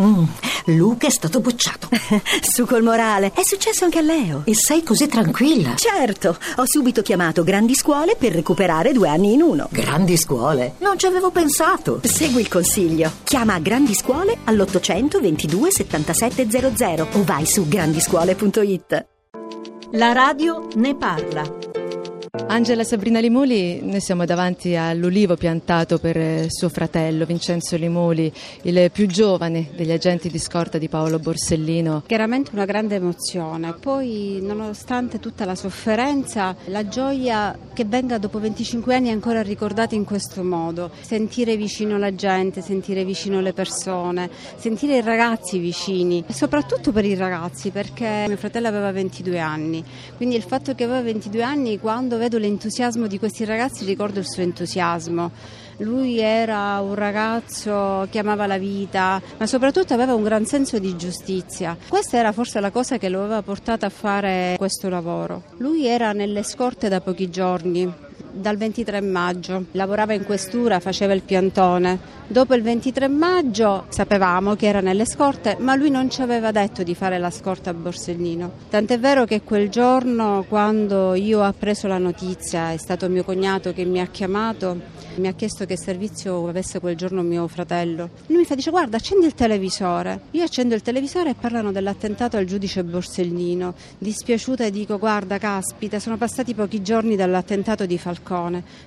Mm, Luca è stato bocciato. Su col morale. È successo anche a Leo. E sei così tranquilla? Certo, ho subito chiamato Grandi Scuole per recuperare due anni in uno. Grandi scuole? Non ci avevo pensato. Segui il consiglio. Chiama Grandi Scuole all'800 22 7700 o vai su grandiscuole.it. La radio ne parla. Angela Sabrina Limoli, noi siamo davanti all'ulivo piantato per eh, suo fratello Vincenzo Limoli, il più giovane degli agenti di scorta di Paolo Borsellino. Chiaramente una grande emozione, poi nonostante tutta la sofferenza, la gioia che venga dopo 25 anni ancora ricordata in questo modo, sentire vicino la gente, sentire vicino le persone, sentire i ragazzi vicini, soprattutto per i ragazzi perché mio fratello aveva 22 anni, quindi il fatto che aveva 22 anni quando vedo l'entusiasmo di questi ragazzi ricordo il suo entusiasmo. Lui era un ragazzo che amava la vita, ma soprattutto aveva un gran senso di giustizia. Questa era forse la cosa che lo aveva portato a fare questo lavoro. Lui era nelle scorte da pochi giorni, dal 23 maggio. Lavorava in questura, faceva il piantone. Dopo il 23 maggio sapevamo che era nelle scorte, ma lui non ci aveva detto di fare la scorta a Borsellino. Tant'è vero che quel giorno, quando io ho appreso la notizia, è stato mio cognato che mi ha chiamato, mi ha chiesto che servizio avesse quel giorno mio fratello. Lui mi fa, dice guarda accendi il televisore. Io accendo il televisore e parlano dell'attentato al giudice Borsellino. Dispiaciuta e dico guarda caspita, sono passati pochi giorni dall'attentato di Falcone,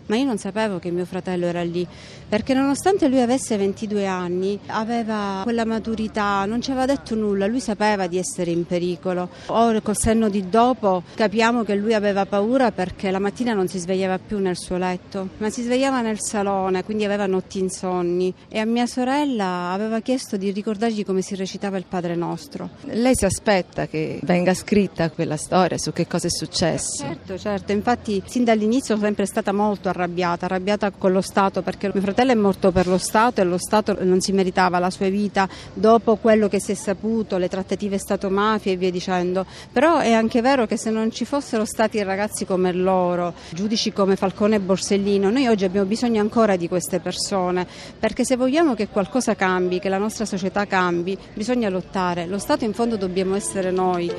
ma io non sapevo che mio fratello era lì, perché nonostante lui avesse 22 anni, aveva quella maturità, non ci aveva detto nulla, lui sapeva di essere in pericolo. Ora col senno di dopo capiamo che lui aveva paura perché la mattina non si svegliava più nel suo letto, ma si svegliava nel salone, quindi aveva notti insonni e a mia sorella aveva chiesto di ricordargli come si recitava il Padre Nostro. Lei si aspetta che venga scritta quella storia su che cosa è successo? Certo, certo, infatti sin dall'inizio sono sempre stata molto arrabbiata, arrabbiata con lo Stato perché mio fratello è morto per lo Stato e lo Stato non si meritava la sua vita dopo quello che si è saputo, le trattative Stato-mafia e via dicendo. Però è anche vero che se non ci fossero stati ragazzi come loro, giudici come Falcone e Borsellino, noi oggi abbiamo bisogno ancora di queste persone perché se vogliamo che qualcosa cambi, che la nostra società cambi, bisogna lottare. Lo Stato in fondo dobbiamo essere noi.